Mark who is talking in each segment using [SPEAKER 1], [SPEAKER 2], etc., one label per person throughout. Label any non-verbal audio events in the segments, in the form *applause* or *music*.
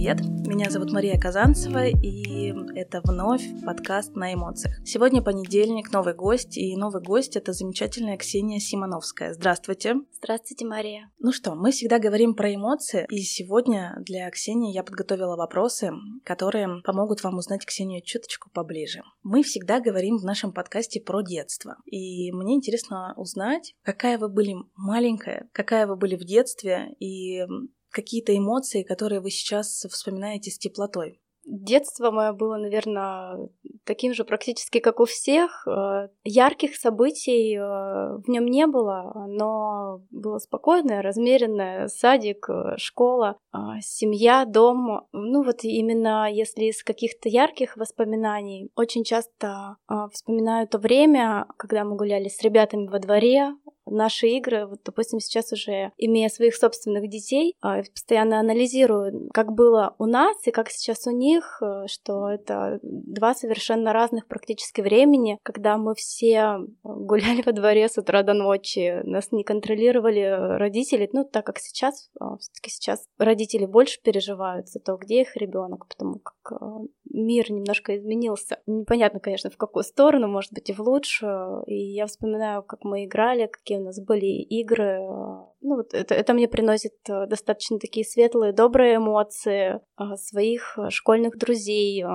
[SPEAKER 1] привет! Меня зовут Мария Казанцева, и это вновь подкаст на эмоциях. Сегодня понедельник, новый гость, и новый гость — это замечательная Ксения Симоновская. Здравствуйте!
[SPEAKER 2] Здравствуйте, Мария!
[SPEAKER 1] Ну что, мы всегда говорим про эмоции, и сегодня для Ксении я подготовила вопросы, которые помогут вам узнать Ксению чуточку поближе. Мы всегда говорим в нашем подкасте про детство, и мне интересно узнать, какая вы были маленькая, какая вы были в детстве, и какие-то эмоции, которые вы сейчас вспоминаете с теплотой?
[SPEAKER 2] Детство мое было, наверное, таким же практически, как у всех. Э, ярких событий э, в нем не было, но было спокойное, размеренное. Садик, э, школа, семья, дом. Ну вот именно если из каких-то ярких воспоминаний, очень часто вспоминаю то время, когда мы гуляли с ребятами во дворе, наши игры, вот, допустим, сейчас уже имея своих собственных детей, а, постоянно анализирую, как было у нас и как сейчас у них, э, что это два совершенно разных практически времени, когда мы все гуляли во дворе с утра до ночи, нас не контролировали родители, ну, так как сейчас, а, все-таки сейчас родители больше переживают за то, где их ребенок, потому как э, мир немножко изменился. Непонятно, конечно, в какую сторону, может быть, и в лучшую. И я вспоминаю, как мы играли, какие у нас были игры. Ну, вот это, это мне приносит э, достаточно такие светлые, добрые эмоции э, своих школьных друзей, э,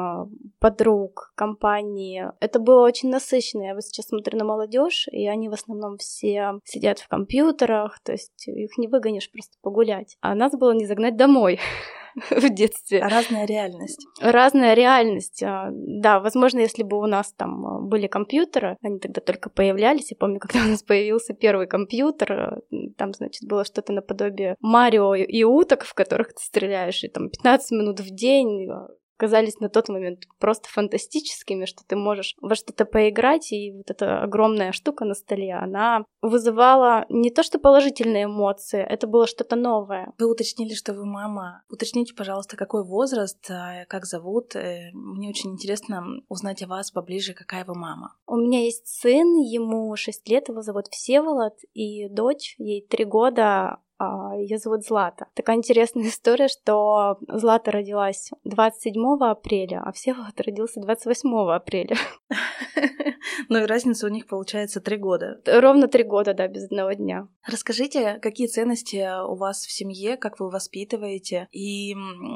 [SPEAKER 2] подруг, компании. Это было очень насыщенно. Я вот сейчас смотрю на молодежь, и они в основном все сидят в компьютерах, то есть их не выгонишь просто погулять. А нас было не загнать домой. *laughs* *laughs* в детстве.
[SPEAKER 1] Разная реальность.
[SPEAKER 2] Разная реальность. А, да, возможно, если бы у нас там а, были компьютеры, они тогда только появлялись. Я помню, *laughs* когда у нас появился первый компьютер, а, там, значит, было что-то наподобие Марио и уток, в которых ты стреляешь, и там 15 минут в день казались на тот момент просто фантастическими, что ты можешь во что-то поиграть, и вот эта огромная штука на столе, она вызывала не то что положительные эмоции, это было что-то новое.
[SPEAKER 1] Вы уточнили, что вы мама. Уточните, пожалуйста, какой возраст, как зовут. Э, мне очень интересно узнать о вас поближе, какая вы мама.
[SPEAKER 2] У меня есть сын, ему 6 лет, его зовут Всеволод, и дочь, ей 3 года, а, Ее зовут Злата. Такая интересная *laughs* история, что Злата родилась 27 апреля, а Всеволод родился 28 апреля. *laughs*
[SPEAKER 1] Ну и разница у них получается три года.
[SPEAKER 2] Ровно три года, да, без одного дня.
[SPEAKER 1] Расскажите, какие ценности у вас в семье, как вы воспитываете, и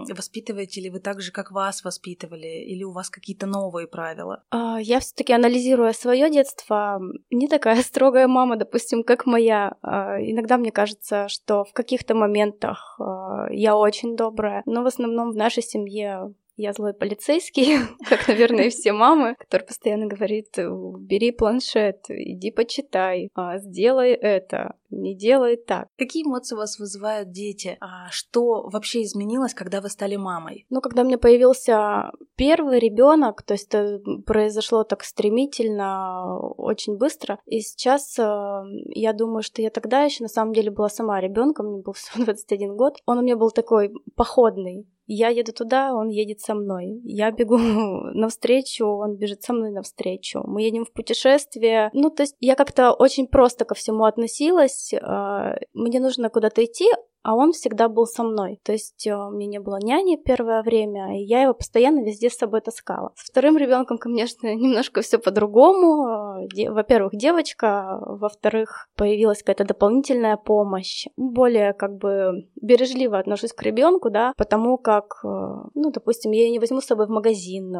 [SPEAKER 1] воспитываете ли вы так же, как вас воспитывали, или у вас какие-то новые правила?
[SPEAKER 2] А, я все-таки анализируя свое детство, не такая *laughs* строгая мама, допустим, как моя. А, иногда мне кажется, что в каких-то моментах а, я очень добрая, но в основном в нашей семье я злой полицейский, *laughs* как, наверное, все мамы, который постоянно говорит, бери планшет, иди почитай, а, сделай это, не делай так.
[SPEAKER 1] Какие эмоции у вас вызывают дети? А что вообще изменилось, когда вы стали мамой?
[SPEAKER 2] Ну, когда у меня появился первый ребенок, то есть это произошло так стремительно, очень быстро. И сейчас э, я думаю, что я тогда еще на самом деле была сама ребенком, мне был всего *laughs* 21 год. Он у меня был такой походный. Я еду туда, он едет со мной. Я бегу *laughs* навстречу, он бежит со мной навстречу. Мы едем в путешествие. Ну, то есть я как-то очень просто ко всему относилась. А, мне нужно куда-то идти, а он всегда был со мной. То есть э, у меня не было няни первое время, и я его постоянно везде с собой таскала. С вторым ребенком, конечно, *laughs* немножко все по-другому. Э, во-первых, девочка, во-вторых, появилась какая-то дополнительная помощь. Более как бы бережливо отношусь к ребенку, да, потому как, э, ну, допустим, я не возьму с собой в магазин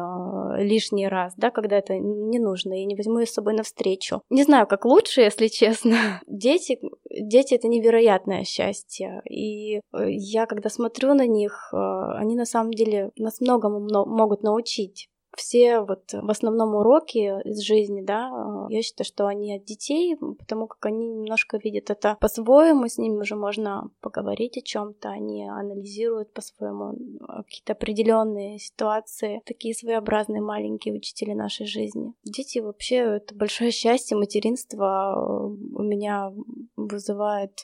[SPEAKER 2] лишний раз, да, когда это не нужно, я не возьму ее с собой навстречу. Не знаю, как лучше, если честно. *laughs* Дети, дети это невероятное счастье. И э, я, когда смотрю на них, э, они на самом деле нас многому могут научить все вот в основном уроки из жизни, да, э, я считаю, что они от детей, потому как они немножко видят это по-своему, с ними уже можно поговорить о чем-то, они анализируют по-своему э, какие-то определенные ситуации, такие своеобразные маленькие учители нашей жизни. Дети вообще это большое счастье, материнство э, у меня вызывает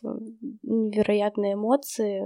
[SPEAKER 2] невероятные эмоции,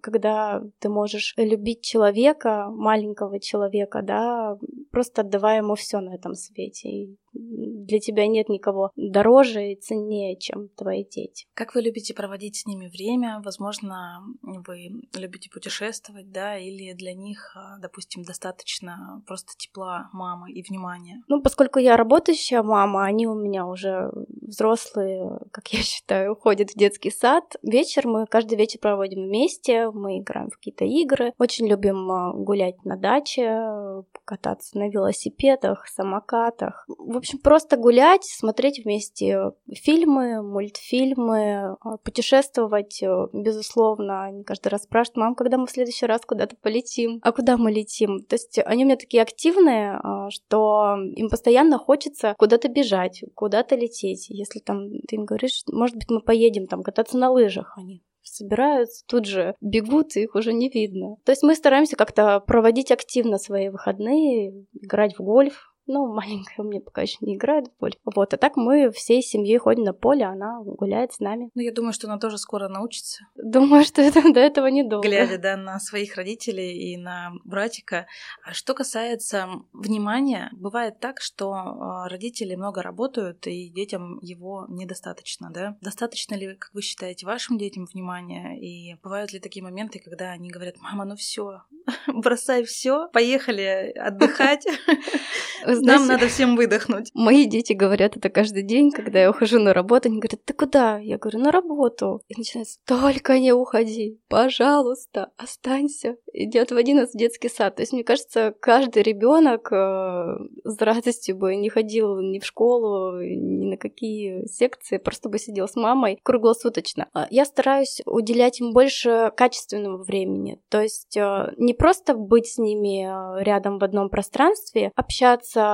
[SPEAKER 2] когда ты можешь любить человека, маленького человека, да, просто отдавая ему все на этом свете. И для тебя нет никого дороже и ценнее, чем твои дети.
[SPEAKER 1] Как вы любите проводить с ними время? Возможно, вы любите путешествовать, да, или для них, а, допустим, достаточно просто тепла мамы и внимания?
[SPEAKER 2] Ну, поскольку я работающая мама, они у меня уже взрослые, как я считаю, уходят в детский сад. Вечер мы каждый вечер проводим вместе, мы играем в какие-то игры. Очень любим а, гулять на даче, кататься на велосипедах, самокатах. В общем, просто гулять, смотреть вместе фильмы, мультфильмы, а, путешествовать, э, безусловно. Они каждый раз спрашивают, мам, когда мы в следующий раз куда-то полетим? А куда мы летим? То есть они у меня такие активные, а, что им постоянно хочется куда-то бежать, куда-то лететь. Если там ты им говоришь, может быть, мы поедем там кататься на лыжах, они собираются, тут же бегут, их уже не видно. То есть мы стараемся как-то проводить активно свои выходные, играть в гольф, ну, маленькая у меня пока еще не играет в поле. Вот, а так мы всей семьей ходим на поле, она гуляет с нами.
[SPEAKER 1] Ну, я думаю, что она тоже скоро научится.
[SPEAKER 2] Думаю, что это до этого недолго.
[SPEAKER 1] Глядя, да, на своих родителей и на братика. А что касается внимания, бывает так, что а, родители много работают, и детям его недостаточно, да? Достаточно ли, как вы считаете, вашим детям внимания? И бывают ли такие моменты, когда они говорят, мама, ну все, *laughs* бросай все, поехали отдыхать. *laughs* Нам надо всем выдохнуть.
[SPEAKER 2] Мои дети говорят это каждый день, когда я ухожу на работу. Они говорят, ты куда? Я говорю, на работу. И начинается, только не уходи, пожалуйста, останься. Идет в один из детский сад. То есть, мне кажется, каждый ребенок э, с радостью бы не ходил ни в школу, ни на какие секции, просто бы сидел с мамой круглосуточно. А я стараюсь уделять им больше качественного времени. То есть, э, не просто быть с ними э, рядом в одном пространстве, общаться,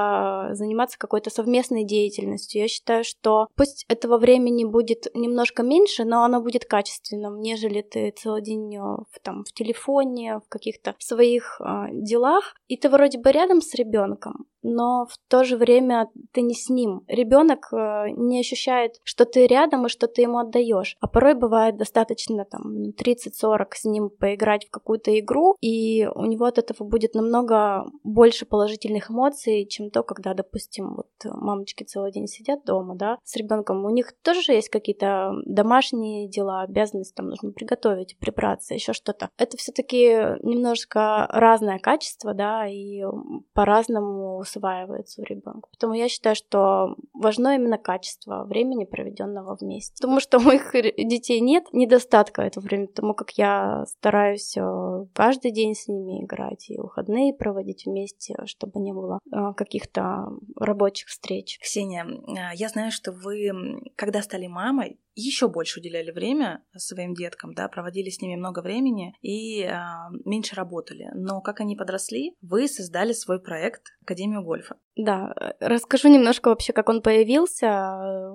[SPEAKER 2] заниматься какой-то совместной деятельностью. Я считаю, что пусть этого времени будет немножко меньше, но оно будет качественным, нежели ты целый день э, в, там, в телефоне, в каких-то своих э, делах, и ты вроде бы рядом с ребенком, но в то же время ты не с ним. Ребенок э, не ощущает, что ты рядом и что ты ему отдаешь. А порой бывает достаточно там 30-40 с ним поиграть в какую-то игру, и у него от этого будет намного больше положительных эмоций, чем то, когда, допустим, вот мамочки целый день сидят дома, да, с ребенком. У них тоже есть какие-то домашние дела, обязанности, там нужно приготовить, прибраться, еще что-то. Это все-таки немножко разное качество, да, и по-разному усваивается у ребенка. Поэтому я считаю, что важно именно качество времени, проведенного вместе. Потому что у моих детей нет недостатка этого времени, потому как я стараюсь э, каждый день с ними играть и выходные проводить вместе, чтобы не было э, каких-то рабочих встреч.
[SPEAKER 1] Ксения, э, я знаю, что вы, когда стали мамой, еще больше уделяли время своим деткам, да, проводили с ними много времени и а, меньше работали. Но как они подросли, вы создали свой проект Академию гольфа.
[SPEAKER 2] Да, э, расскажу немножко вообще, как он появился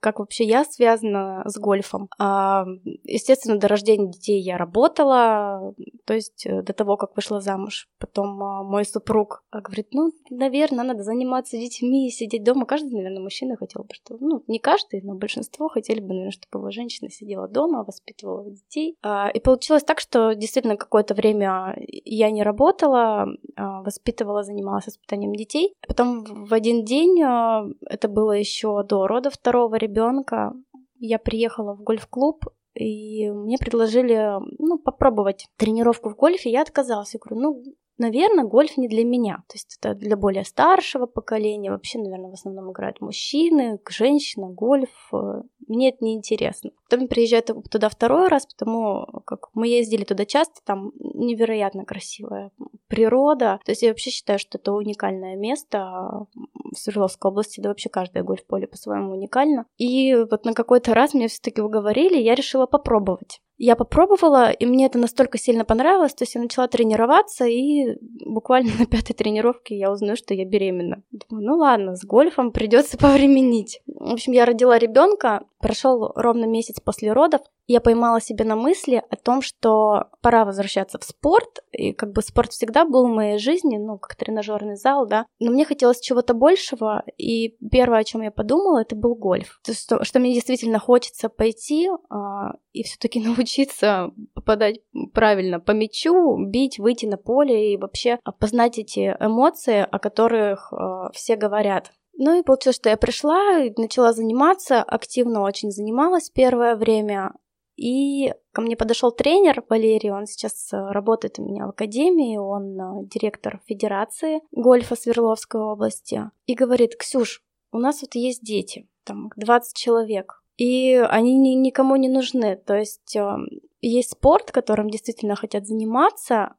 [SPEAKER 2] как вообще я связана с гольфом. А, естественно, до рождения детей я работала, то есть э, до того, как вышла замуж. Потом а, мой супруг а, говорит, ну, наверное, надо заниматься детьми сидеть дома. Каждый, наверное, мужчина хотел бы, что... Ну, не каждый, но большинство хотели бы, наверное, чтобы его женщина сидела дома, воспитывала детей. И получилось так, что действительно какое-то время я не работала, воспитывала, занималась воспитанием детей. Потом в один день, это было еще до рода второго ребенка, ребенка я приехала в гольф-клуб, и мне предложили, ну, попробовать тренировку в гольфе, я отказалась. Я говорю, ну, наверное, гольф не для меня. То есть это для более старшего поколения. Вообще, наверное, в основном играют мужчины, женщина, гольф. Э, мне это не интересно. Потом приезжаю туда второй раз, потому как мы ездили туда часто, там невероятно красивая природа. То есть я вообще считаю, что это уникальное место в Свердловской области, да вообще каждое гольф-поле по-своему уникально. И вот на какой-то раз меня все-таки уговорили, я решила попробовать. Я попробовала, и мне это настолько сильно понравилось, то есть я начала тренироваться, и буквально *laughs* на пятой тренировке я узнаю, что я беременна. Думаю, ну ладно, с гольфом придется повременить. В общем, я родила ребенка, прошел ровно месяц после родов, я поймала себя на мысли о том, что пора возвращаться в спорт, и как бы спорт всегда был в моей жизни, ну, как тренажерный зал, да, но мне хотелось чего-то большего, и первое, о чем я подумала, это был гольф. То что, что мне действительно хочется пойти а, и все-таки *laughs* научиться попадать правильно по мячу, бить, выйти на поле и вообще познать эти эмоции, о которых а, все говорят Ну и получилось, что я пришла начала заниматься, активно очень занималась первое время. И ко мне подошел тренер Валерий, он сейчас э, работает у меня в академии, он э, директор Федерации гольфа Свердловской области. И говорит, Ксюш, у нас вот есть дети, там 20 человек, и они ни, никому не нужны. То есть э, есть спорт, которым действительно хотят заниматься,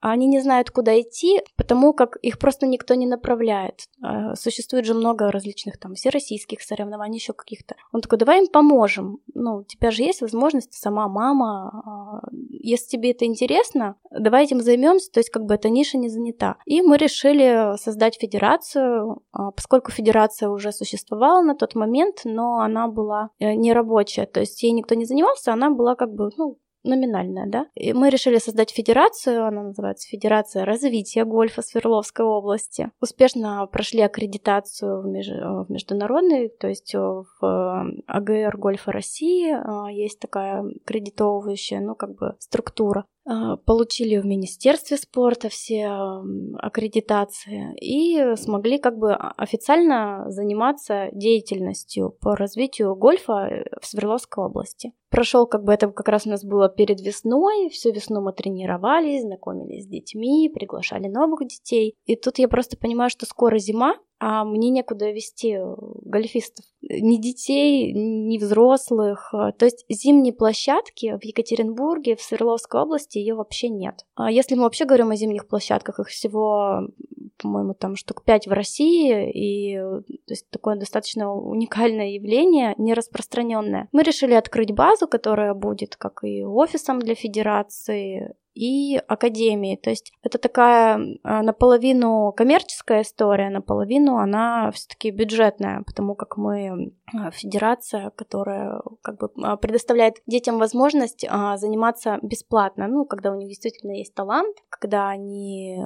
[SPEAKER 2] они не знают, куда идти, потому как их просто никто не направляет. А, существует же много различных там всероссийских соревнований, еще каких-то. Он такой, давай им поможем. Ну, у тебя же есть возможность, сама мама. А, если тебе это интересно, давай этим займемся, то есть как бы эта ниша не занята. И мы решили создать федерацию, а, поскольку федерация уже существовала на тот момент, но она была э, нерабочая, то есть ей никто не занимался, она была как бы, ну, номинальная, да. И мы решили создать федерацию, она называется Федерация развития гольфа Свердловской области. Успешно прошли аккредитацию в, меж... в международный, то есть в э, АГР гольфа России э, есть такая аккредитовывающая, ну, как бы структура. Э, получили в Министерстве спорта все аккредитации и смогли как бы официально заниматься деятельностью по развитию гольфа в Свердловской области. Прошел как бы это как раз у нас было перед весной, всю весну мы тренировались, знакомились с детьми, приглашали новых детей. И тут я просто понимаю, что скоро зима, а мне некуда вести э, гольфистов. Ни детей, ни взрослых. То есть зимние площадки в Екатеринбурге, в Свердловской области ее вообще нет. А если мы вообще говорим о зимних площадках, их всего, по-моему, там штук пять в России, и то есть такое достаточно уникальное явление, не распространенное. Мы решили открыть базу, которая будет как и офисом для федерации, и академии. То есть это такая а, наполовину коммерческая история, наполовину она все-таки бюджетная, потому как мы а, федерация, которая как бы а, предоставляет детям возможность заниматься бесплатно, ну, когда у них действительно есть талант, когда они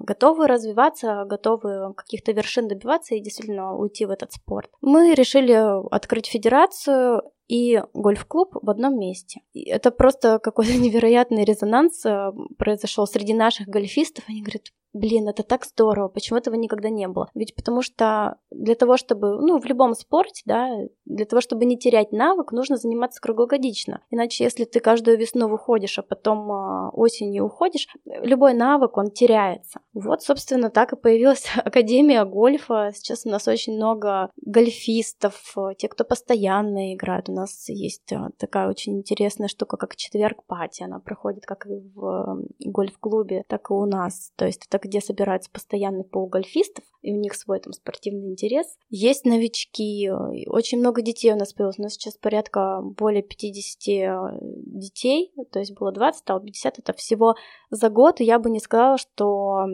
[SPEAKER 2] готовы развиваться, готовы каких-то вершин добиваться и действительно уйти в этот спорт. Мы решили открыть федерацию и гольф-клуб в одном месте. И это просто какой-то *laughs* невероятный резонанс э, произошел среди наших гольфистов. Они говорят, блин, это так здорово, почему этого никогда не было? Ведь потому что для того, чтобы, ну, в любом спорте, да, для того, чтобы не терять навык, нужно заниматься круглогодично. Иначе, если ты каждую весну выходишь, а потом а, осенью уходишь, любой навык, он теряется. Вот, собственно, так и появилась *laughs* Академия гольфа. Сейчас у нас очень много гольфистов, те, кто постоянно играют. У нас есть а, такая очень интересная штука, как четверг-пати. Она проходит как и в гольф-клубе, так и у нас. То есть это где собираются постоянный пол гольфистов, и у них свой там спортивный интерес. Есть новички, очень много детей у нас появилось. У нас сейчас порядка более 50 э, детей, то есть было 20, стало 50. Это всего за год, я бы не сказала, что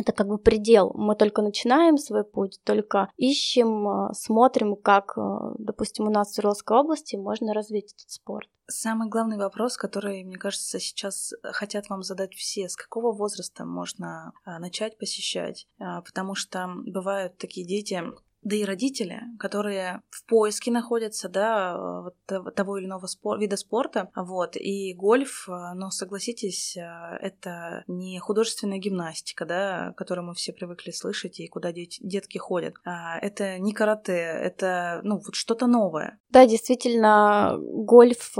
[SPEAKER 2] это как бы предел. Мы только начинаем свой путь, только ищем, э, смотрим, как, э, допустим, у нас в Свердловской области можно развить этот спорт.
[SPEAKER 1] Самый главный вопрос, который, мне кажется, сейчас хотят вам задать все, с какого возраста можно начать посещать? Потому что бывают такие дети, да и родители, которые в поиске находятся, да, вот того или иного спор- вида спорта, вот, и гольф, но согласитесь, это не художественная гимнастика, да, которую мы все привыкли слышать и куда дет- детки ходят, а это не карате, это, ну, вот что-то новое.
[SPEAKER 2] Да, действительно, гольф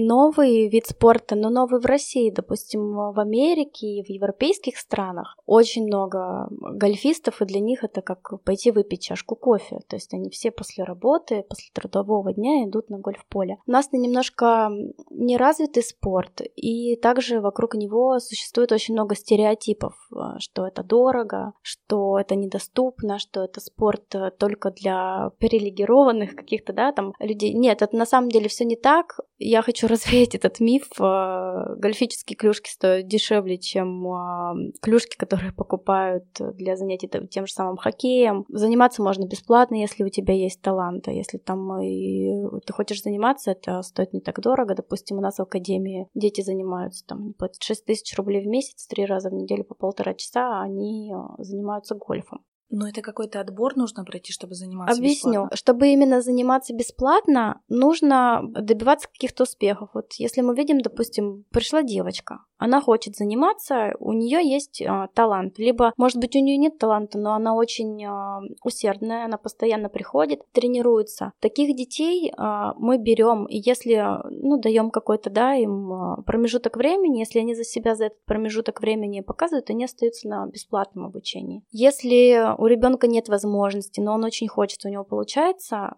[SPEAKER 2] новый вид спорта, но новый в России, допустим, в Америке и в европейских странах очень много гольфистов, и для них это как пойти выпить чашку кофе. То есть они все после работы, после трудового дня идут на гольф-поле. У нас немножко неразвитый спорт, и также вокруг него существует очень много стереотипов, что это дорого, что это недоступно, что это спорт только для привилегированных каких-то, да, там людей. Нет, это на самом деле все не так. Я хочу *laughs* развеять этот миф. А, гольфические клюшки стоят дешевле, чем а, клюшки, которые покупают для занятий тем же самым хоккеем. Заниматься можно бесплатно, если у тебя есть талант. А если там и ты хочешь заниматься, это стоит не так дорого. Допустим, у нас в академии дети занимаются там по 6 тысяч рублей в месяц, три раза в неделю по полтора часа, а они занимаются гольфом.
[SPEAKER 1] Но это какой-то отбор нужно пройти, чтобы заниматься
[SPEAKER 2] Объясню.
[SPEAKER 1] бесплатно?
[SPEAKER 2] Чтобы именно заниматься бесплатно, нужно добиваться каких-то успехов. Вот если мы видим, допустим, пришла девочка, она хочет заниматься, у нее есть э, талант. Либо, может быть, у нее нет таланта, но она очень э, усердная, она постоянно приходит, тренируется. Таких детей э, мы берем, и если, ну, даем какой-то, да, им промежуток времени, если они за себя за этот промежуток времени показывают, они остаются на бесплатном обучении. Если у ребенка нет возможности, но он очень хочет, у него получается,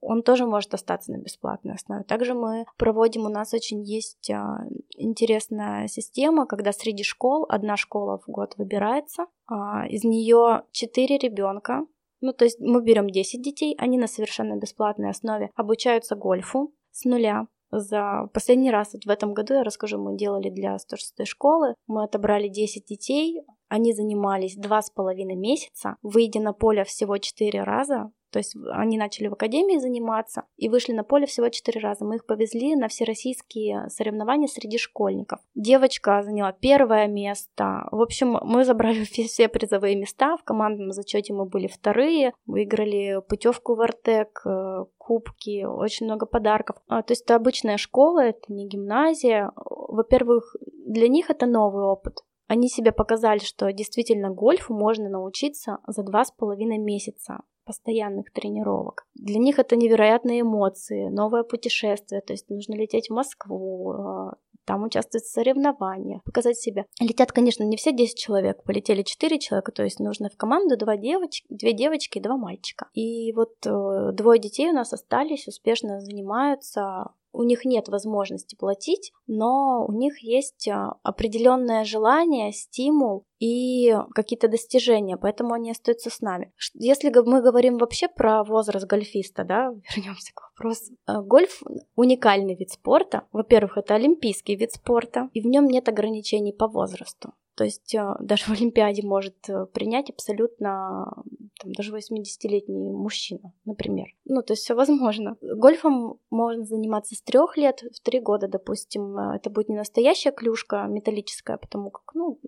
[SPEAKER 2] он тоже может остаться на бесплатной основе. Также мы проводим, у нас очень есть интересная система, когда среди школ одна школа в год выбирается, а, из нее 4 ребенка, ну то есть мы берем 10 детей, они на совершенно бесплатной основе обучаются гольфу с нуля. За последний раз, вот в этом году, я расскажу, мы делали для 106 школы, мы отобрали 10 детей, они занимались два с половиной месяца, выйдя на поле всего четыре раза, то есть они начали в академии заниматься и вышли на поле всего четыре раза. Мы их повезли на всероссийские соревнования среди школьников. Девочка заняла первое место. В общем, мы забрали *laughs* все призовые места. В командном зачете мы были вторые. Выиграли путевку в Артек, э, кубки, очень много подарков. А, то есть это обычная школа, это не гимназия. Во-первых, для них это новый опыт. Они себе показали, что действительно гольфу можно научиться за два с половиной месяца постоянных тренировок. Для них это невероятные эмоции, новое путешествие, то есть нужно лететь в Москву, а, там участвовать в соревнованиях, показать себя. Летят, конечно, не все 10 человек, полетели 4 человека, то есть нужно в команду 2 девочки, 2 девочки и 2 мальчика. И вот э, двое детей у нас остались, успешно занимаются у них нет возможности платить, но у них есть а, определенное желание, стимул и какие-то достижения, поэтому они остаются с нами. Если мы говорим вообще про возраст гольфиста, да, *laughs* вернемся к вопросу. А, гольф уникальный вид спорта. Во-первых, это олимпийский вид спорта, и в нем нет ограничений по возрасту. То есть а, даже в Олимпиаде может э, принять абсолютно там, даже 80-летний мужчина, например. Ну, то есть все возможно. Гольфом можно заниматься с трех лет, в три года, допустим. Э, это будет не настоящая клюшка металлическая, потому как, ну,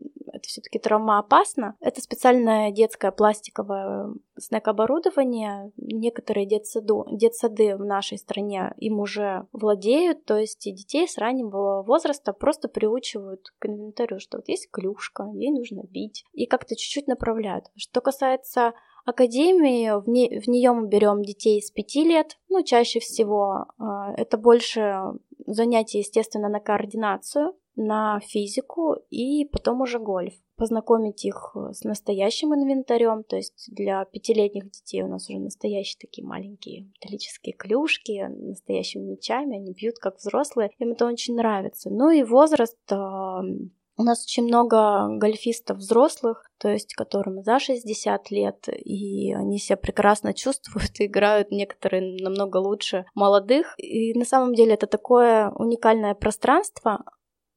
[SPEAKER 2] это все-таки травмоопасно. Это специальное детское пластиковое снэк-оборудование. Некоторые детсады, детсады в нашей стране им уже владеют, то есть и детей с раннего возраста просто приучивают к инвентарю, что вот есть клюшка, ей нужно бить, и как-то чуть-чуть направляют. Что касается Академии, в, не, в нее мы берем детей с 5 лет, ну, чаще всего э, это больше занятия, естественно, на координацию, на физику и потом уже гольф. Познакомить их с настоящим инвентарем, то есть для пятилетних детей у нас уже настоящие такие маленькие металлические клюшки, настоящими мечами, они бьют как взрослые, им это очень нравится. Ну и возраст э, у нас очень много гольфистов взрослых, то есть которым за 60 лет, и они себя прекрасно *laughs* чувствуют играют некоторые намного лучше молодых. И на самом деле это такое уникальное пространство,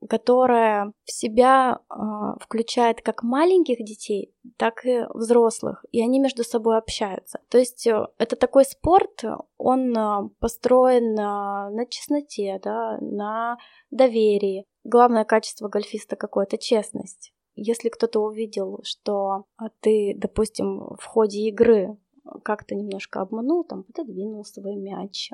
[SPEAKER 2] которое в себя э, включает как маленьких детей, так и взрослых, и они между собой общаются. То есть э, это такой спорт, он э, построен на, на честноте, да, на доверии. Главное качество гольфиста какое-то честность. Если кто-то увидел, что ты, допустим, в ходе игры как-то немножко обманул, там, пододвинул свой мяч,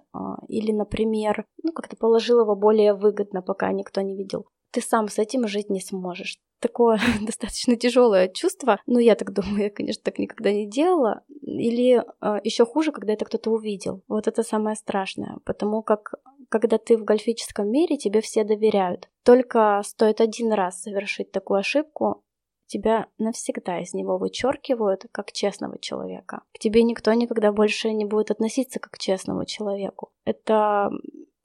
[SPEAKER 2] или, например, ну, как-то положил его более выгодно, пока никто не видел ты сам с этим жить не сможешь. Такое *laughs* достаточно тяжелое чувство. Ну, я так думаю, я, конечно, так никогда не делала. Или э, а, еще хуже, когда это кто-то увидел. Вот это самое страшное. Потому как когда ты в гольфическом мире, тебе все доверяют. Только стоит один раз совершить такую ошибку, тебя навсегда из него вычеркивают как честного человека. К тебе никто никогда больше не будет относиться как к честному человеку. Это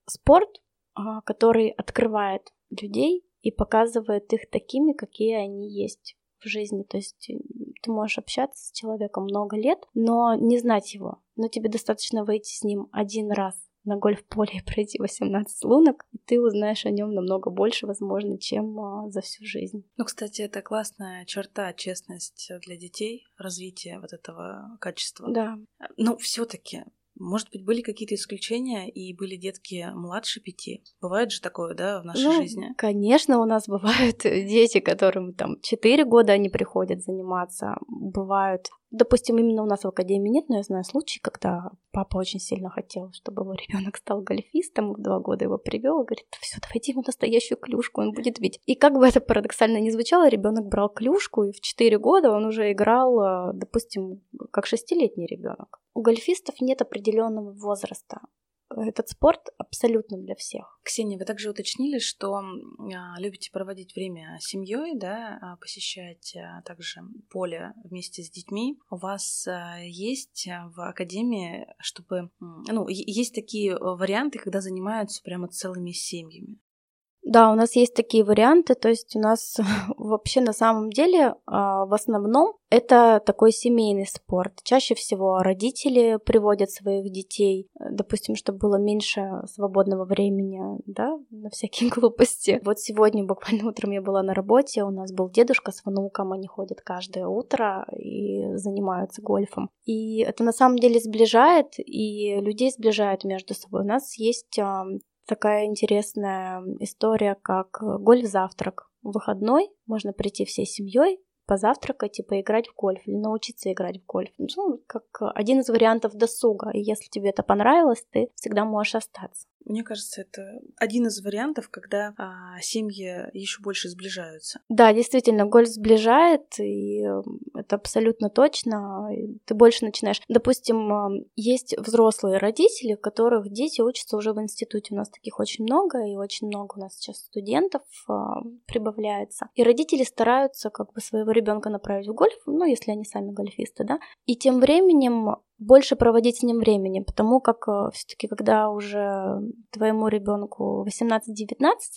[SPEAKER 2] спорт, а, который открывает людей и показывает их такими, какие они есть в жизни. То есть э, ты можешь общаться с человеком много лет, но не знать его. Но тебе достаточно выйти с ним один раз на гольф-поле и пройти 18 лунок, и ты узнаешь о нем намного больше, возможно, чем а, за всю жизнь.
[SPEAKER 1] Ну, кстати, это классная черта, честность для детей, развитие вот этого качества.
[SPEAKER 2] Да.
[SPEAKER 1] Но все-таки может быть, были какие-то исключения, и были детки младше пяти? Бывает же такое, да, в нашей
[SPEAKER 2] ну,
[SPEAKER 1] жизни?
[SPEAKER 2] Конечно, у нас *laughs* бывают дети, которым там четыре года они приходят заниматься. Бывают Допустим, именно у нас в академии нет, но я знаю случаи, когда папа очень сильно хотел, чтобы его ребенок стал гольфистом, в два года его привел, говорит, все, давайте ему настоящую клюшку, он будет бить. И как бы это парадоксально не звучало, ребенок брал клюшку, и в 4 года он уже играл, э, допустим, как шестилетний ребенок. У гольфистов нет определенного возраста этот спорт абсолютно для всех.
[SPEAKER 1] Ксения, вы также уточнили, что а, любите проводить время с семьей, да, а, посещать а, также поле вместе с детьми. У вас есть в академии, чтобы, ну, есть такие варианты, когда занимаются прямо целыми семьями.
[SPEAKER 2] Да, у нас есть такие варианты, то есть у нас *laughs* вообще на самом деле а, в основном это такой семейный спорт. Чаще всего родители приводят своих детей, допустим, чтобы было меньше свободного времени, да, на всякие *laughs* глупости. Вот сегодня буквально утром я была на работе, у нас был дедушка с внуком, они ходят каждое утро и занимаются гольфом. И это на самом деле сближает, и людей сближает между собой. У нас есть такая интересная история, как гольф-завтрак. В выходной можно прийти всей семьей, позавтракать и поиграть в гольф или научиться играть в гольф. Ну, как один из вариантов досуга. И если тебе это понравилось, ты всегда можешь остаться.
[SPEAKER 1] Мне кажется, это один из вариантов, когда а, семьи еще больше сближаются.
[SPEAKER 2] Да, действительно, гольф сближает, и это абсолютно точно. Ты больше начинаешь. Допустим, есть взрослые родители, которых дети учатся уже в институте. У нас таких очень много, и очень много у нас сейчас студентов а, прибавляется. И родители стараются как бы своего ребенка направить в гольф, ну, если они сами гольфисты, да. И тем временем больше проводить с ним времени, потому как э, все-таки, когда уже твоему ребенку 18-19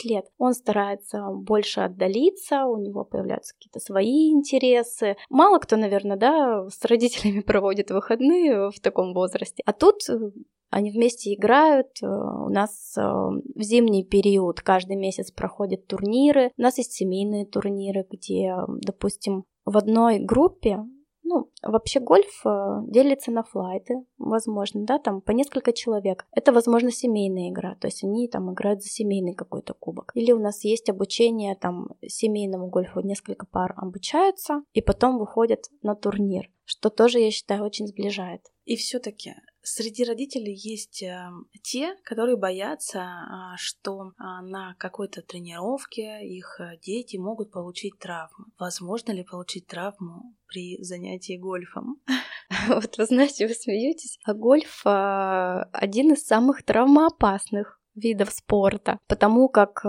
[SPEAKER 2] лет, он старается больше отдалиться, у него появляются какие-то свои интересы. Мало кто, наверное, да, с родителями проводит выходные в таком возрасте. А тут э, они вместе играют. Э, у нас в зимний период каждый месяц проходят турниры. У нас есть семейные турниры, где, допустим, в одной группе ну, вообще гольф э, делится на флайты, возможно, да, там по несколько человек. Это, возможно, семейная игра, то есть они там играют за семейный какой-то кубок. Или у нас есть обучение там семейному гольфу, несколько пар обучаются и потом выходят на турнир, что тоже, я считаю, очень сближает.
[SPEAKER 1] И все-таки Среди родителей есть э, те, которые боятся, а, что а, на какой-то тренировке их э, дети могут получить травму. Возможно ли получить травму при занятии гольфом? *laughs*
[SPEAKER 2] Вот вы знаете, вы смеетесь, а гольф а, один из самых травмоопасных видов спорта, потому как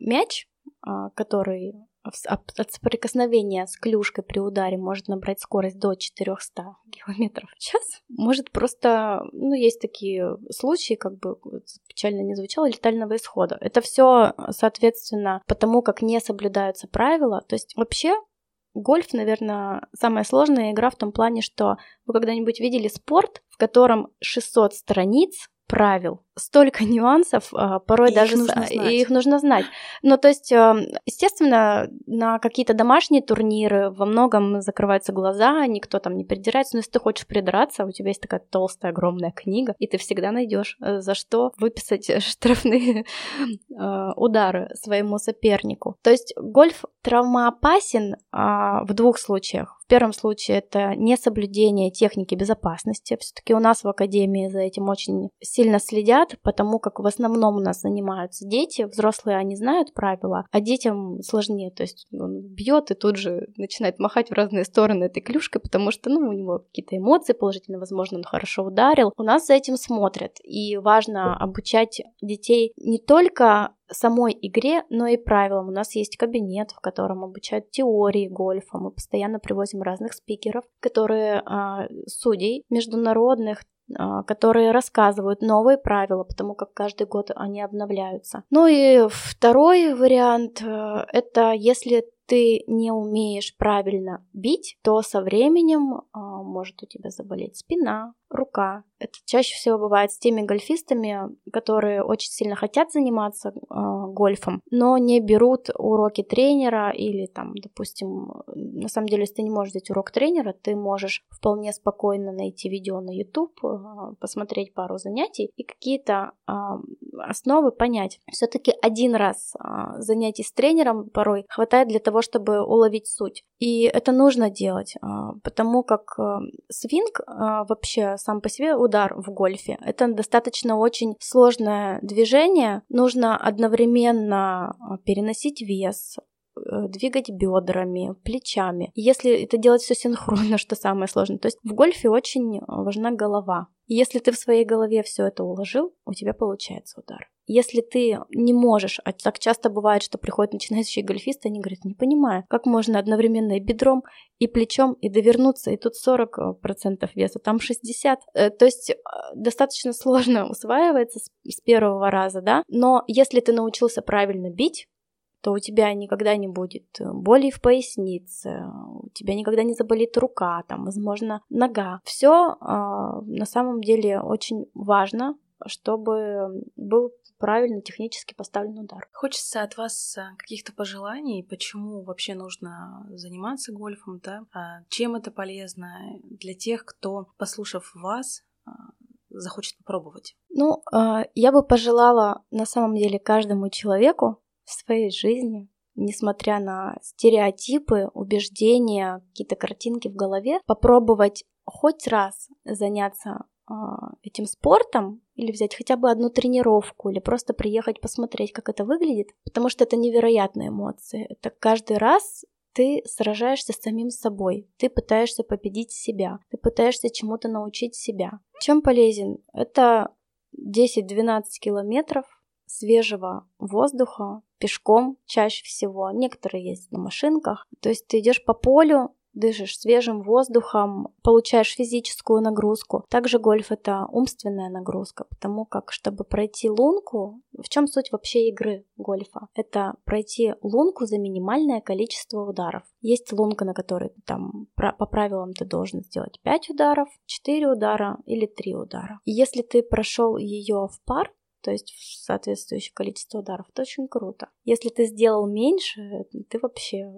[SPEAKER 2] мяч, который от соприкосновения с клюшкой при ударе может набрать скорость до 400 км в час. Может просто, ну, есть такие случаи, как бы печально не звучало, летального исхода. Это все, соответственно, потому как не соблюдаются правила. То есть вообще Гольф, наверное, самая сложная игра в том плане, что вы когда-нибудь видели спорт, в котором 600 страниц правил, столько нюансов, а, порой и даже их нужно, и их нужно знать. Ну, то есть, эм, естественно, на какие-то домашние турниры во многом закрываются глаза, никто там не придирается, но если ты хочешь придраться, у тебя есть такая толстая, огромная книга, и ты всегда найдешь, э, за что выписать *laughs* штрафные э, удары своему сопернику. То есть гольф травмоопасен а, в двух случаях. В первом случае это несоблюдение техники безопасности. Все-таки у нас в Академии за этим очень сильно следят, потому как в основном у нас занимаются дети, взрослые они знают правила, а детям сложнее. То есть он бьет и тут же начинает махать в разные стороны этой клюшкой, потому что ну, у него какие-то эмоции положительные, возможно, он хорошо ударил. У нас за этим смотрят, и важно обучать детей не только самой игре, но и правилам. У нас есть кабинет, в котором обучают теории гольфа. Мы постоянно привозим разных спикеров, которые а, судей международных, которые рассказывают новые правила, потому как каждый год они обновляются. Ну и второй вариант э, это если ты не умеешь правильно бить, то со временем а, может у тебя заболеть спина, рука. Это чаще всего бывает с теми гольфистами, которые очень сильно хотят заниматься э, гольфом, но не берут уроки тренера или там, допустим, на самом деле, если ты не можешь взять урок тренера, ты можешь вполне спокойно найти видео на YouTube, э, посмотреть пару занятий и какие-то э, основы понять. Все-таки один раз э, занятий с тренером порой хватает для того, чтобы уловить суть. И это нужно делать, э, потому как э, свинг э, вообще сам по себе удар в гольфе. Это достаточно очень сложное движение. Нужно одновременно а, переносить вес, э, двигать бедрами, плечами. Если это делать все синхронно, *laughs* что самое сложное, то есть в гольфе очень важна голова. если ты в своей голове все это уложил, у тебя получается удар. Если ты не можешь, а так часто бывает, что приходят начинающие гольфисты, они говорят, не понимаю, как можно одновременно и бедром, и плечом, и довернуться, и тут 40% веса, там 60%. Э, то есть э, достаточно сложно *laughs* усваивается с первого раза, да, но если ты научился правильно бить, то у тебя никогда не будет боли в пояснице, у тебя никогда не заболит рука, там, возможно, нога. Все э, на самом деле очень важно, чтобы был правильно технически поставлен удар.
[SPEAKER 1] Хочется от вас э, каких-то пожеланий, почему вообще нужно заниматься гольфом, да? А чем это полезно для тех, кто, послушав вас, а, захочет попробовать?
[SPEAKER 2] Ну, а, я бы пожелала на самом деле каждому человеку в своей жизни несмотря на стереотипы, убеждения, какие-то картинки в голове, попробовать хоть раз заняться этим спортом или взять хотя бы одну тренировку или просто приехать посмотреть, как это выглядит, потому что это невероятные эмоции. Это каждый раз ты сражаешься с самим собой, ты пытаешься победить себя, ты пытаешься чему-то научить себя. Чем полезен? Это 10-12 километров свежего воздуха пешком чаще всего. Некоторые ездят на машинках. То есть ты идешь по полю, дышишь свежим воздухом, получаешь физическую нагрузку. Также гольф это умственная нагрузка, потому как, чтобы пройти лунку, в чем суть вообще игры гольфа? Это пройти лунку за минимальное количество ударов. Есть лунка, на которой там по правилам ты должен сделать 5 ударов, 4 удара или 3 удара. И если ты прошел ее в пар, то есть соответствующее количество ударов. Это очень круто. Если ты сделал меньше, ты вообще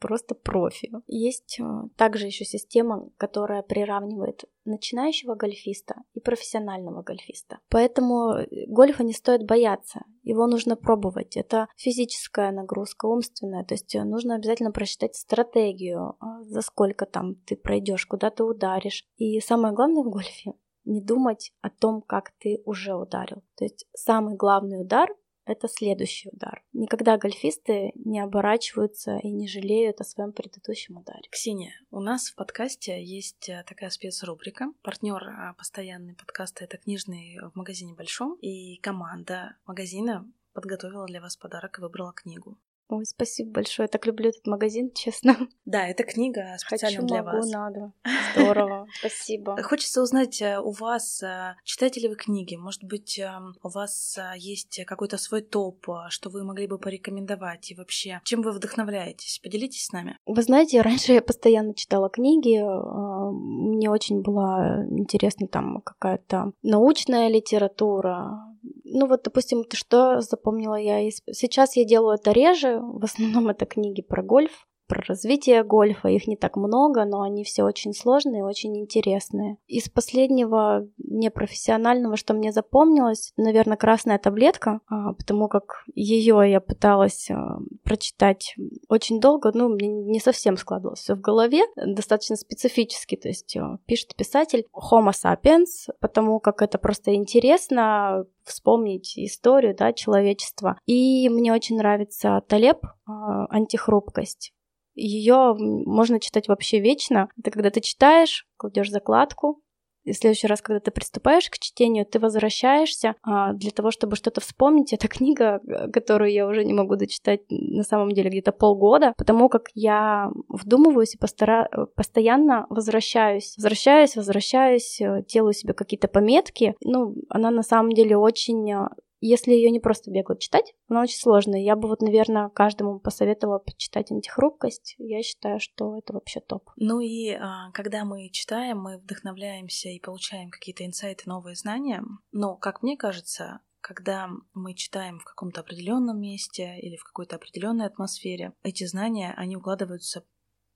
[SPEAKER 2] просто профи. Есть э, также еще система, которая приравнивает начинающего гольфиста и профессионального гольфиста. Поэтому э, гольфа не стоит бояться, его нужно пробовать. Это физическая нагрузка, умственная, то есть э, нужно обязательно просчитать стратегию, за сколько там ты пройдешь, куда ты ударишь. И самое главное в гольфе не думать о том, как ты уже ударил. То есть самый главный удар это следующий удар. Никогда гольфисты не оборачиваются и не жалеют о своем предыдущем ударе.
[SPEAKER 1] Ксения, у нас в подкасте есть э, такая спецрубрика. Партнер а, постоянный подкаста это книжный в магазине Большом. И команда магазина подготовила для вас подарок и выбрала книгу.
[SPEAKER 2] Ой, спасибо большое. Я так люблю этот магазин, *laughs* честно.
[SPEAKER 1] Да, это книга специально
[SPEAKER 2] Хочу,
[SPEAKER 1] для
[SPEAKER 2] могу,
[SPEAKER 1] вас.
[SPEAKER 2] надо. *laughs* Здорово, спасибо.
[SPEAKER 1] Хочется узнать э, у вас, э, читаете ли вы книги? Может быть, эм, у вас э, есть какой-то свой топ, что вы могли бы порекомендовать? И вообще, чем вы вдохновляетесь? Поделитесь с нами.
[SPEAKER 2] Вы знаете, *laughs* раньше я постоянно читала книги. Мне очень была интересна там какая-то научная литература, ну вот, допустим, что запомнила я? Сейчас я делаю это реже, в основном это книги про гольф, про развитие гольфа. Их не так много, но они все очень сложные, очень интересные. Из последнего непрофессионального, что мне запомнилось, наверное, красная таблетка, а, потому как ее я пыталась а, прочитать очень долго, ну, мне не совсем складывалось все в голове, достаточно специфически, то есть а, пишет писатель Homo sapiens, потому как это просто интересно, вспомнить историю да, человечества. И мне очень нравится Талеб «Антихрупкость» ее можно читать вообще вечно. Это когда ты читаешь, кладешь закладку, и в следующий раз, когда ты приступаешь к чтению, ты возвращаешься а, для того, чтобы что-то вспомнить. Это книга, которую я уже не могу дочитать на самом деле где-то полгода, потому как я вдумываюсь и постара... постоянно возвращаюсь. Возвращаюсь, возвращаюсь, э, делаю себе какие-то пометки. Ну, она на самом деле очень если ее не просто бегло читать, она очень сложная. Я бы вот, наверное, каждому посоветовала почитать антихрупкость. Я считаю, что это вообще топ.
[SPEAKER 1] Ну и а, когда мы читаем, мы вдохновляемся и получаем какие-то инсайты, новые знания. Но, как мне кажется, когда мы читаем в каком-то определенном месте или в какой-то определенной атмосфере, эти знания, они укладываются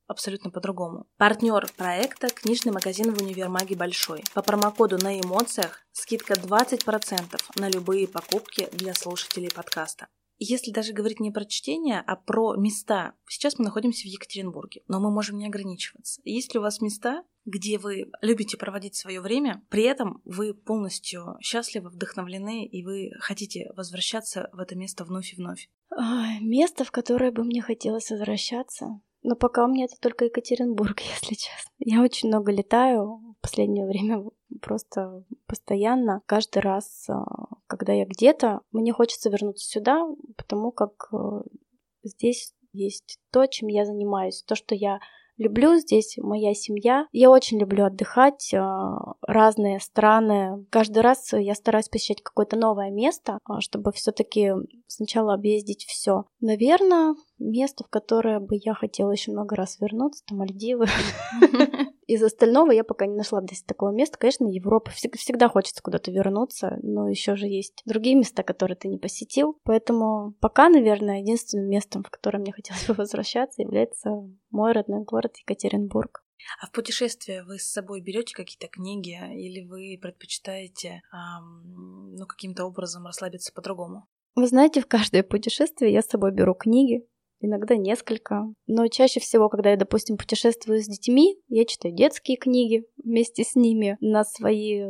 [SPEAKER 1] абсолютно по-другому. Партнер проекта – книжный магазин в универмаге «Большой». По промокоду на эмоциях скидка 20% на любые покупки для слушателей подкаста. Если даже говорить не про чтение, а про места. Сейчас мы находимся в Екатеринбурге, но мы можем не ограничиваться. Есть ли у вас места, где вы любите проводить свое время, при этом вы полностью счастливы, вдохновлены, и вы хотите возвращаться в это место вновь и вновь?
[SPEAKER 2] Место, в которое бы мне хотелось возвращаться. Но пока у меня это только Екатеринбург, *laughs* если честно. Я очень много летаю в последнее время, просто постоянно. Каждый раз, а, когда я где-то, мне хочется вернуться сюда, потому как э, здесь есть то, чем я занимаюсь, то, что я люблю. Здесь моя семья. Я очень люблю отдыхать, а, разные страны. Каждый раз я стараюсь посещать какое-то новое место, а, чтобы все-таки сначала объездить все. Наверное, место, в которое бы я хотела еще много раз вернуться, это Мальдивы. *laughs* Из остального я пока не нашла здесь такого места. Конечно, Европа всегда хочется куда-то вернуться, но еще же есть другие места, которые ты не посетил. Поэтому пока, наверное, единственным местом, в которое мне хотелось бы *laughs* возвращаться, является мой родной город Екатеринбург.
[SPEAKER 1] А в путешествие вы с собой берете какие-то книги или вы предпочитаете эм, ну, каким-то образом расслабиться по-другому?
[SPEAKER 2] Вы знаете, в каждое путешествие я с собой беру книги, иногда несколько. Но чаще всего, когда я, допустим, путешествую с детьми, я читаю детские книги вместе с ними на свои...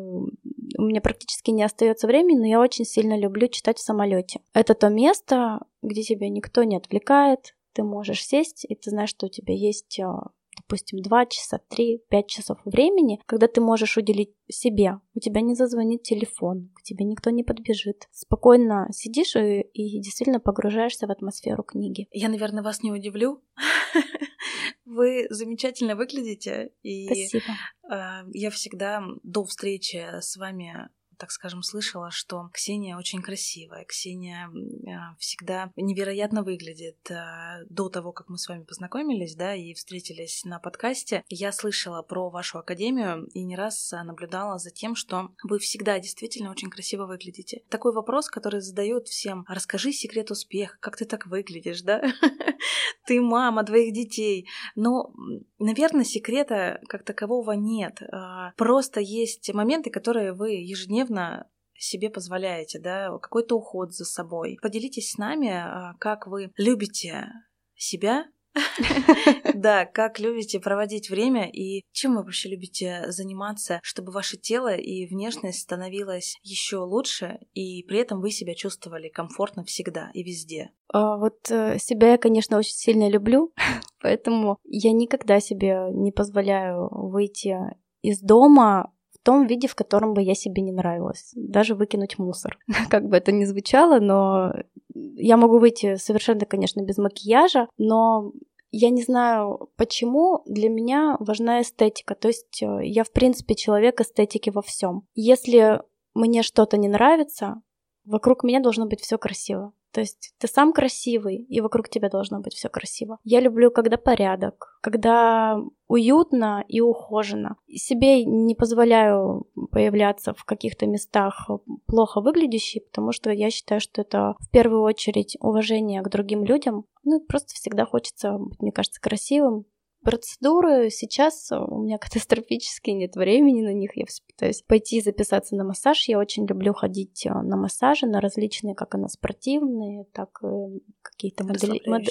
[SPEAKER 2] У меня практически не остается времени, но я очень сильно люблю читать в самолете. Это то место, где тебя никто не отвлекает, ты можешь сесть, и ты знаешь, что у тебя есть а, допустим, 2 часа, 3, 5 часов времени, когда ты можешь уделить себе. У тебя не зазвонит телефон, к тебе никто не подбежит. Спокойно сидишь и, и действительно погружаешься в атмосферу книги.
[SPEAKER 1] Я, наверное, вас не удивлю. *laughs* Вы замечательно выглядите.
[SPEAKER 2] И Спасибо.
[SPEAKER 1] Э, я всегда до встречи с вами так скажем, слышала, что Ксения очень красивая, Ксения а, всегда невероятно выглядит. А, до того, как мы с вами познакомились, да, и встретились на подкасте, я слышала про вашу академию и не раз наблюдала за тем, что вы всегда действительно очень красиво выглядите. Такой вопрос, который задают всем. Расскажи секрет успеха, как ты так выглядишь, да? *laughs* Ты мама двоих детей. Но, наверное, секрета как такового нет. А, просто есть моменты, которые вы ежедневно себе позволяете, да, какой-то уход за собой. Поделитесь с нами, а, как вы любите себя, *laughs* да, как любите проводить время и чем вы вообще любите заниматься, чтобы ваше тело и внешность становилась еще лучше, и при этом вы себя чувствовали комфортно всегда и везде.
[SPEAKER 2] А, вот э, себя я, конечно, очень сильно люблю, *laughs* поэтому я никогда себе не позволяю выйти из дома том виде, в котором бы я себе не нравилась. Даже выкинуть мусор. *laughs* Как бы это ни звучало, но я могу выйти совершенно, конечно, без макияжа, но я не знаю, почему для меня важна эстетика. То есть э, я, в принципе, человек эстетики во всем. Если мне что-то не нравится, вокруг меня должно быть все красиво. То есть ты сам красивый, и вокруг тебя должно быть все красиво. Я люблю, когда порядок, когда уютно и ухоженно. Себе не позволяю появляться в каких-то местах плохо выглядящие, потому что я считаю, что это в первую очередь уважение к другим людям. Ну, просто всегда хочется быть, мне кажется, красивым, Процедуры сейчас у меня *laughs* катастрофически нет времени на них. Я пытаюсь пойти записаться на массаж. Я очень люблю ходить э, на массажи, на различные, как и на спортивные, так и какие-то модели... мод...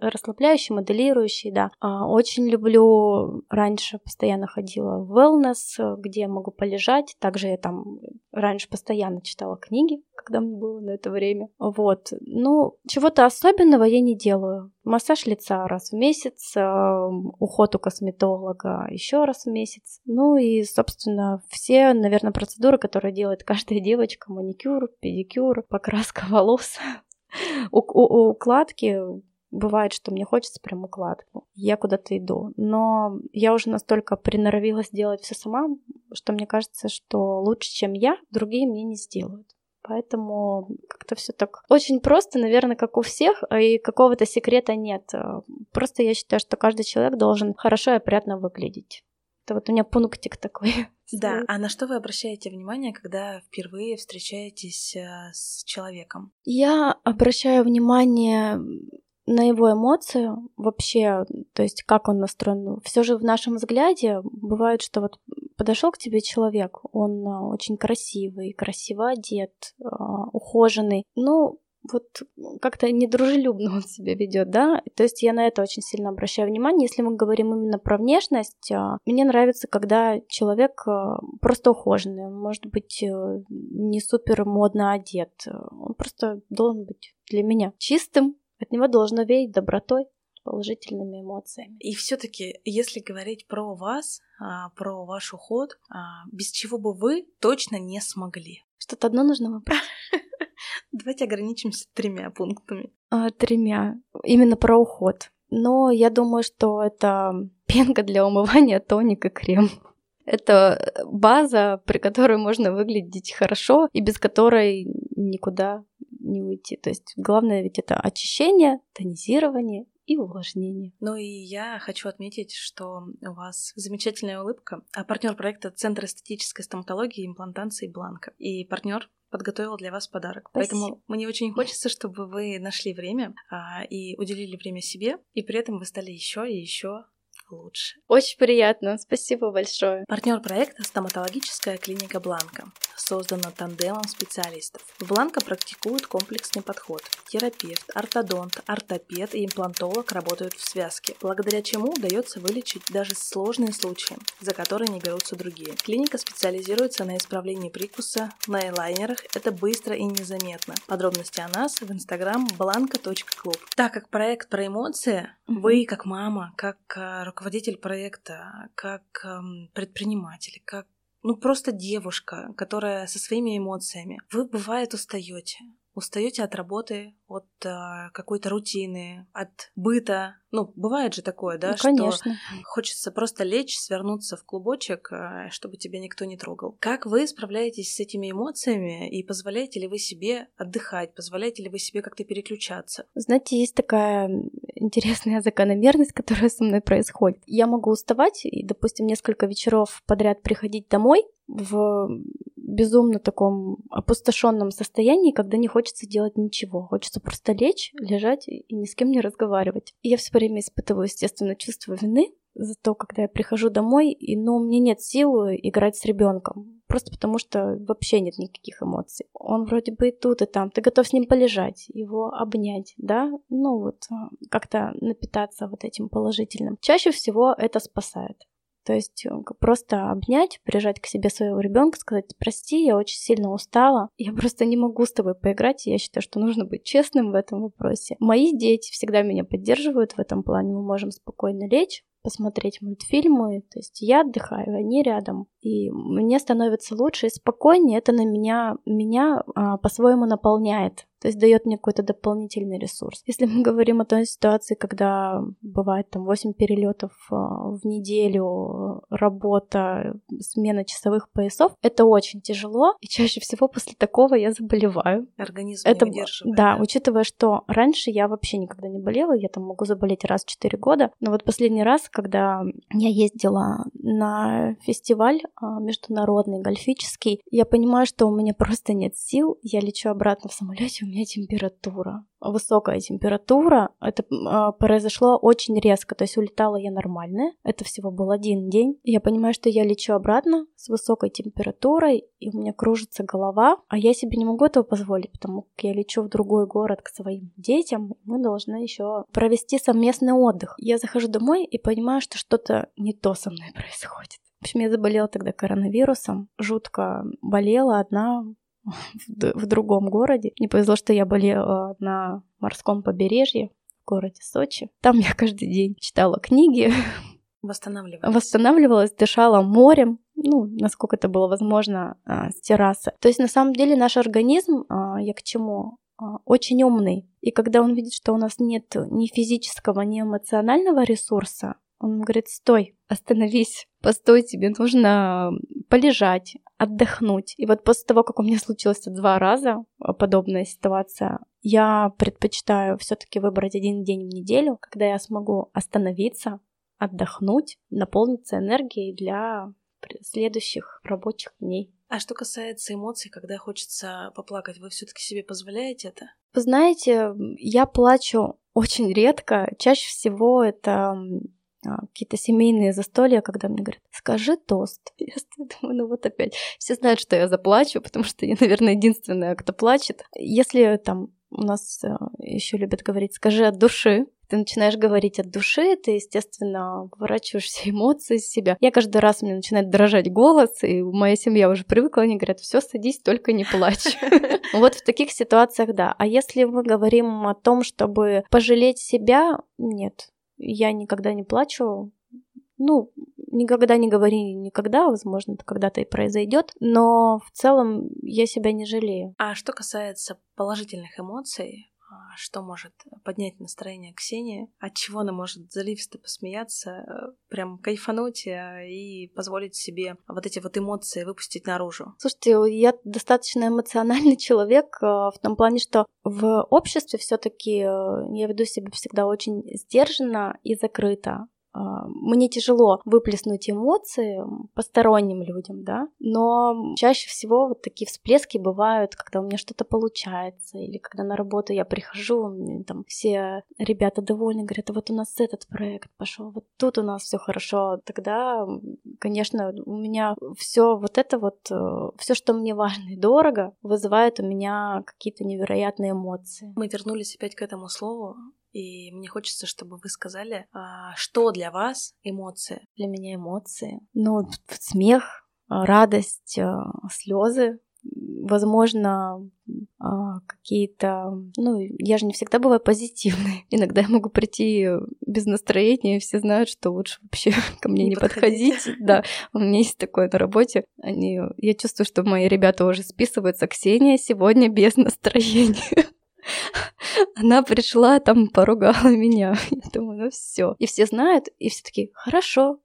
[SPEAKER 2] расслабляющие, моделирующие, да. А, очень люблю, раньше постоянно ходила в wellness, где я могу полежать. Также я там раньше постоянно читала книги, когда мне было на это время. Вот. Ну, чего-то особенного я не делаю. Массаж лица раз в месяц, уход у косметолога еще раз в месяц. Ну и, собственно, все, наверное, процедуры, которые делает каждая девочка, маникюр, педикюр, покраска *laughs* волос, укладки, бывает, что мне хочется прям укладку. Я куда-то иду. Но я уже настолько приноровилась делать все сама, что мне кажется, что лучше, чем я, другие мне не сделают. Поэтому как-то все так очень просто, наверное, как у всех, а и какого-то секрета нет. Просто я считаю, что каждый человек должен хорошо и опрятно выглядеть. Это вот у меня пунктик такой. *laughs*
[SPEAKER 1] Да, а на что вы обращаете внимание, когда впервые встречаетесь э, с человеком?
[SPEAKER 2] Я обращаю внимание на его эмоции вообще, то есть как он настроен. Все же в нашем взгляде бывает, что вот подошел к тебе человек, он а, очень красивый, красиво одет, а, ухоженный. Ну, вот как-то недружелюбно он себя ведет, да. То есть я на это очень сильно обращаю внимание. Если мы говорим именно про внешность, а, мне нравится, когда человек просто ухоженный, он может быть э, не супер модно одет, он просто должен быть для меня чистым, от него должно веять добротой, положительными эмоциями.
[SPEAKER 1] И все-таки, если говорить про вас, а, про ваш уход, а, без чего бы вы точно не смогли?
[SPEAKER 2] Что-то одно нужно выбрать. *laughs*
[SPEAKER 1] Давайте ограничимся тремя пунктами.
[SPEAKER 2] А, тремя. Именно про уход. Но я думаю, что это пенка для умывания, тоник и крем. Это база, при которой можно выглядеть хорошо и без которой никуда не уйти. То есть главное ведь это очищение, тонизирование и увлажнение.
[SPEAKER 1] Ну и я хочу отметить, что у вас замечательная улыбка. А партнер проекта Центр эстетической стоматологии и имплантации Бланка. И партнер подготовил для вас подарок. Спасибо. Поэтому мне очень хочется, чтобы вы нашли время а, и уделили время себе, и при этом вы стали еще и еще лучше.
[SPEAKER 2] Очень приятно, спасибо большое.
[SPEAKER 1] Партнер проекта стоматологическая клиника Бланка. Создана тандемом специалистов. В Бланка практикуют комплексный подход. Терапевт, ортодонт, ортопед и имплантолог работают в связке, благодаря чему удается вылечить даже сложные случаи, за которые не берутся другие. Клиника специализируется на исправлении прикуса, на элайнерах. Это быстро и незаметно. Подробности о нас в инстаграм blanka.club. Так как проект про эмоции, вы как мама, как э, руководитель проекта, как эм, предприниматель, как ну просто девушка, которая со своими эмоциями. Вы бывает устаете, устаете от работы, от э, какой-то рутины, от быта. Ну, бывает же такое, да, ну,
[SPEAKER 2] конечно.
[SPEAKER 1] что хочется просто лечь, свернуться в клубочек, э, чтобы тебя никто не трогал. Как вы справляетесь с этими эмоциями и позволяете ли вы себе отдыхать, позволяете ли вы себе как-то переключаться?
[SPEAKER 2] Знаете, есть такая интересная *laughs* закономерность, которая со мной происходит. Я могу уставать и, допустим, несколько вечеров подряд приходить домой в безумно таком опустошенном состоянии, когда не хочется делать ничего. Хочется просто лечь, лежать и ни с кем не разговаривать. И я все время испытываю, естественно, чувство вины за то, когда я прихожу домой, и, ну, мне нет сил играть с ребенком. Просто потому что вообще нет никаких эмоций. Он вроде бы и тут, и там. Ты готов с ним полежать, его обнять, да? Ну вот, как-то напитаться вот этим положительным. Чаще всего это спасает. То есть э, просто обнять, прижать к себе своего ребенка, сказать, прости, я очень сильно устала, я просто не могу с тобой поиграть, я считаю, что нужно быть честным в этом вопросе. Мои дети всегда меня поддерживают в этом плане, мы можем спокойно лечь, посмотреть мультфильмы, то есть я отдыхаю, они рядом, и мне становится лучше и спокойнее, это на меня, меня а, по-своему наполняет то есть дает мне какой-то дополнительный ресурс. Если мы говорим о той ситуации, когда бывает там 8 перелетов а, в неделю, работа, смена часовых поясов, это очень тяжело, и чаще всего после такого я заболеваю.
[SPEAKER 1] Организм это, не выдерживает.
[SPEAKER 2] Да, учитывая, что раньше я вообще никогда не болела, я там могу заболеть раз в 4 года, но вот последний раз, когда я ездила на фестиваль а, международный, гольфический, я понимаю, что у меня просто нет сил, я лечу обратно в самолете, у меня температура высокая температура. Это э, произошло очень резко, то есть улетала я нормально. Это всего был один день. Я понимаю, что я лечу обратно с высокой температурой, и у меня кружится голова, а я себе не могу этого позволить, потому как я лечу в другой город к своим детям, мы должны еще провести совместный отдых. Я захожу домой и понимаю, что что-то не то со мной *laughs* происходит. В общем, я заболела тогда коронавирусом, жутко болела одна, в другом городе. Мне повезло, что я болела на морском побережье в городе Сочи. Там я каждый день читала книги. *laughs*
[SPEAKER 1] Восстанавливалась.
[SPEAKER 2] Восстанавливалась, дышала морем, ну, насколько это было возможно, а, с террасы. То есть, на самом деле, наш организм, а, я к чему, а, очень умный. И когда он видит, что у нас нет ни физического, ни эмоционального ресурса, он говорит, стой, остановись, постой, тебе нужно полежать, отдохнуть. И вот после того, как у меня случилось два раза а, подобная ситуация, я предпочитаю все-таки выбрать один день в неделю, когда я смогу остановиться, отдохнуть, наполниться энергией для следующих рабочих дней.
[SPEAKER 1] А что касается эмоций, когда хочется поплакать, вы все-таки себе позволяете это?
[SPEAKER 2] Вы знаете, я плачу очень редко. Чаще всего это какие-то семейные застолья, когда мне говорят, скажи тост. *laughs* Я думаю, ну вот опять. Все знают, что я заплачу, *laughs* потому что я, наверное, единственная, кто плачет. Если там у нас э, еще любят говорить, скажи от души, ты начинаешь говорить от души, ты, естественно, выворачиваешь все эмоции из себя. Я каждый раз у меня начинает дрожать голос, и моя семья уже привыкла, они говорят, все, садись, только не плачь. *laughs* Вот в таких ситуациях, да. А если мы говорим о том, чтобы пожалеть себя, нет, я никогда не плачу. Ну, никогда не говори никогда, возможно, это когда-то и произойдет, но в целом я себя не жалею.
[SPEAKER 1] А что касается положительных эмоций, что может поднять настроение Ксении, от чего она может заливисто посмеяться, э, прям кайфануть э, и позволить себе вот эти вот эмоции выпустить наружу.
[SPEAKER 2] Слушайте, я достаточно эмоциональный *laughs* человек э, в том плане, что в обществе все-таки я веду себя всегда очень сдержанно и закрыто. А, мне тяжело выплеснуть эмоции посторонним людям, да, но чаще всего вот такие всплески бывают, когда у меня что-то получается, или когда на работу я прихожу, там все ребята довольны, говорят, вот у нас этот проект пошел, вот тут у нас все хорошо, тогда, конечно, у меня все вот это вот, э, все, что мне важно и дорого, вызывает у меня какие-то невероятные эмоции.
[SPEAKER 1] Мы вернулись опять к этому слову и мне хочется, чтобы вы сказали, а, что для вас эмоции?
[SPEAKER 2] Для меня эмоции. Ну, смех, радость, а, слезы, возможно, а, какие-то... Ну, я же не всегда бываю позитивной. *laughs* Иногда я могу прийти без настроения, и все знают, что лучше вообще *laughs* ко мне не, не подходить. *laughs* Да, у меня есть такое на работе. Они... Я чувствую, что мои ребята уже списываются. Ксения сегодня без настроения. Она пришла, там поругала *laughs* меня. Я думаю, ну все. И все знают, и все такие, хорошо,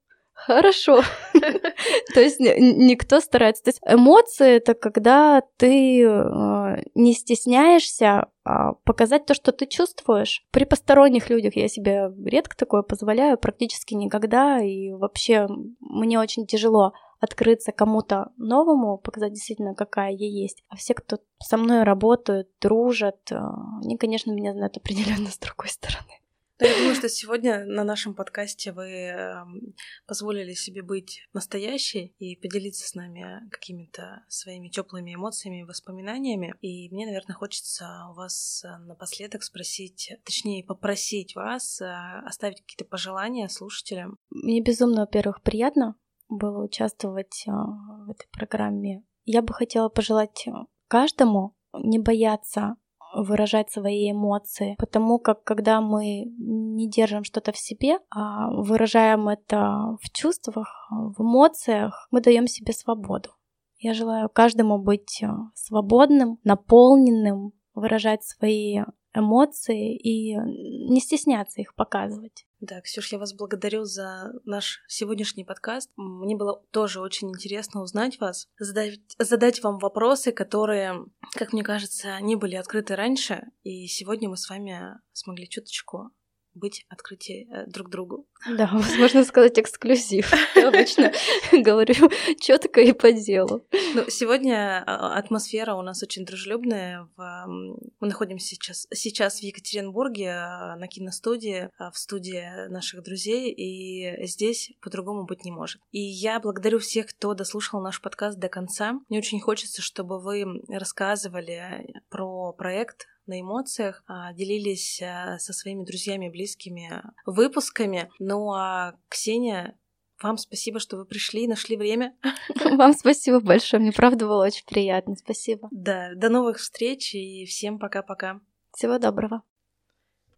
[SPEAKER 2] Хорошо. *laughs* То есть никто старается. То есть эмоции это когда ты э, не стесняешься а, показать то, что ты чувствуешь. При посторонних людях я себе редко такое позволяю, практически никогда. И вообще мне очень тяжело открыться кому-то новому, показать действительно, какая я есть. А все, кто со мной работают, дружат, э, они, конечно, меня знают определенно с другой стороны.
[SPEAKER 1] Но я думаю, что сегодня на нашем подкасте вы эм, позволили себе быть настоящей и поделиться с нами какими-то своими теплыми эмоциями и воспоминаниями. И мне, наверное, хочется у вас напоследок спросить, точнее, попросить вас э, оставить какие-то пожелания слушателям.
[SPEAKER 2] Мне безумно, во-первых, приятно было участвовать э, в этой программе. Я бы хотела пожелать э, каждому не бояться выражать свои эмоции, потому как когда мы не держим что-то в себе, а выражаем это в чувствах, в эмоциях, мы даем себе свободу. Я желаю каждому быть э, свободным, наполненным, выражать свои эмоции и не стесняться их показывать.
[SPEAKER 1] Да, Ксюш, я вас благодарю за наш сегодняшний подкаст. Мне было тоже очень интересно узнать вас, задать, задать вам вопросы, которые, как мне кажется, не были открыты раньше. И сегодня мы с вами смогли чуточку быть открытие э, друг другу.
[SPEAKER 2] Да, *laughs* можно сказать эксклюзив. Я обычно *laughs* говорю четко и по делу.
[SPEAKER 1] Ну, сегодня а, атмосфера у нас очень дружелюбная. Мы находимся сейчас, сейчас в Екатеринбурге а, на киностудии, а, в студии наших друзей, и здесь по-другому быть не может. И я благодарю всех, кто дослушал наш подкаст до конца. Мне очень хочется, чтобы вы рассказывали про проект на эмоциях, а, делились а, со своими друзьями, близкими выпусками. Ну а Ксения, вам спасибо, что вы пришли и нашли время. *laughs*
[SPEAKER 2] Вам спасибо большое, мне правда было очень приятно. Спасибо.
[SPEAKER 1] Да, до новых встреч и всем пока-пока.
[SPEAKER 2] Всего доброго.